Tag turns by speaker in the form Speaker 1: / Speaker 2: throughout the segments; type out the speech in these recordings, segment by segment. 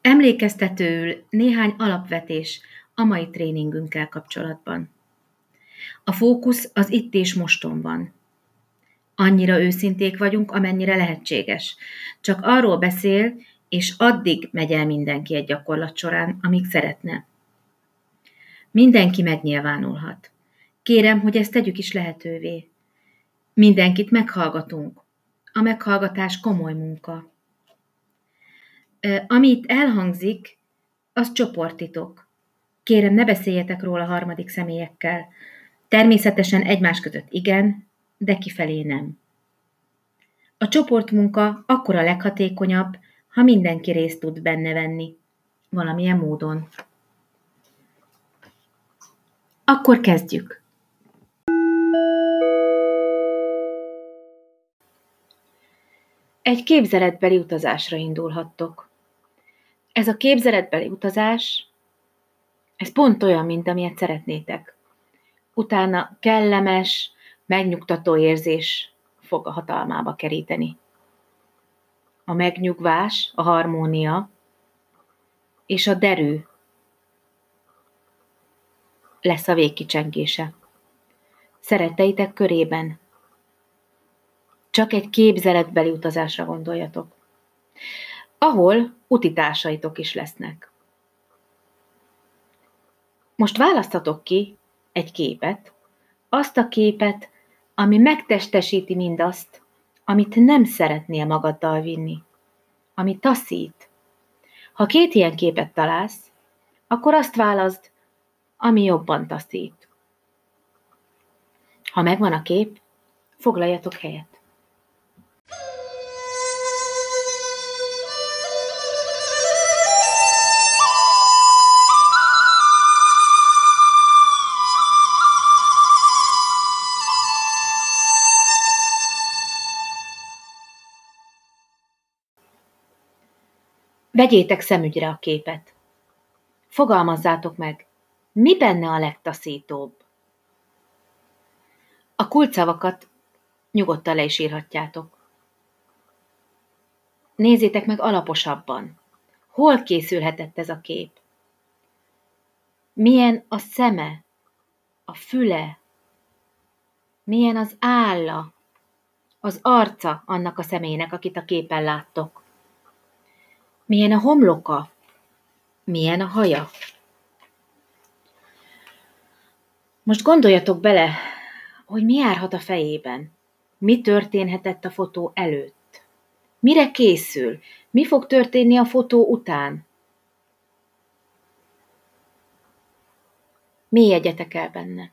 Speaker 1: Emlékeztetőül néhány alapvetés a mai tréningünkkel kapcsolatban. A fókusz az itt és moston van. Annyira őszinték vagyunk, amennyire lehetséges. Csak arról beszél, és addig megy el mindenki egy gyakorlat során, amíg szeretne. Mindenki megnyilvánulhat. Kérem, hogy ezt tegyük is lehetővé. Mindenkit meghallgatunk. A meghallgatás komoly munka. Amit elhangzik, az csoportitok. Kérem, ne beszéljetek róla harmadik személyekkel. Természetesen egymás között igen, de kifelé nem. A csoportmunka akkor a leghatékonyabb, ha mindenki részt tud benne venni, valamilyen módon. Akkor kezdjük. Egy képzeletbeli utazásra indulhattok. Ez a képzeletbeli utazás, ez pont olyan, mint amilyet szeretnétek. Utána kellemes, megnyugtató érzés fog a hatalmába keríteni. A megnyugvás, a harmónia és a derű lesz a végkicsengése. Szeretteitek körében. Csak egy képzeletbeli utazásra gondoljatok. Ahol utitársaitok is lesznek. Most választatok ki egy képet, azt a képet, ami megtestesíti mindazt, amit nem szeretnél magaddal vinni, ami taszít. Ha két ilyen képet találsz, akkor azt válaszd, ami jobban taszít. Ha megvan a kép, foglaljatok helyet. Vegyétek szemügyre a képet. Fogalmazzátok meg, mi benne a legtaszítóbb? A kulcsszavakat nyugodtan le is írhatjátok. Nézzétek meg alaposabban. Hol készülhetett ez a kép? Milyen a szeme, a füle, milyen az álla, az arca annak a személynek, akit a képen láttok. Milyen a homloka, milyen a haja. Most gondoljatok bele, hogy mi járhat a fejében. Mi történhetett a fotó előtt? Mire készül? Mi fog történni a fotó után? Mi jegyetek el benne?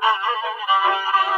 Speaker 1: Oh.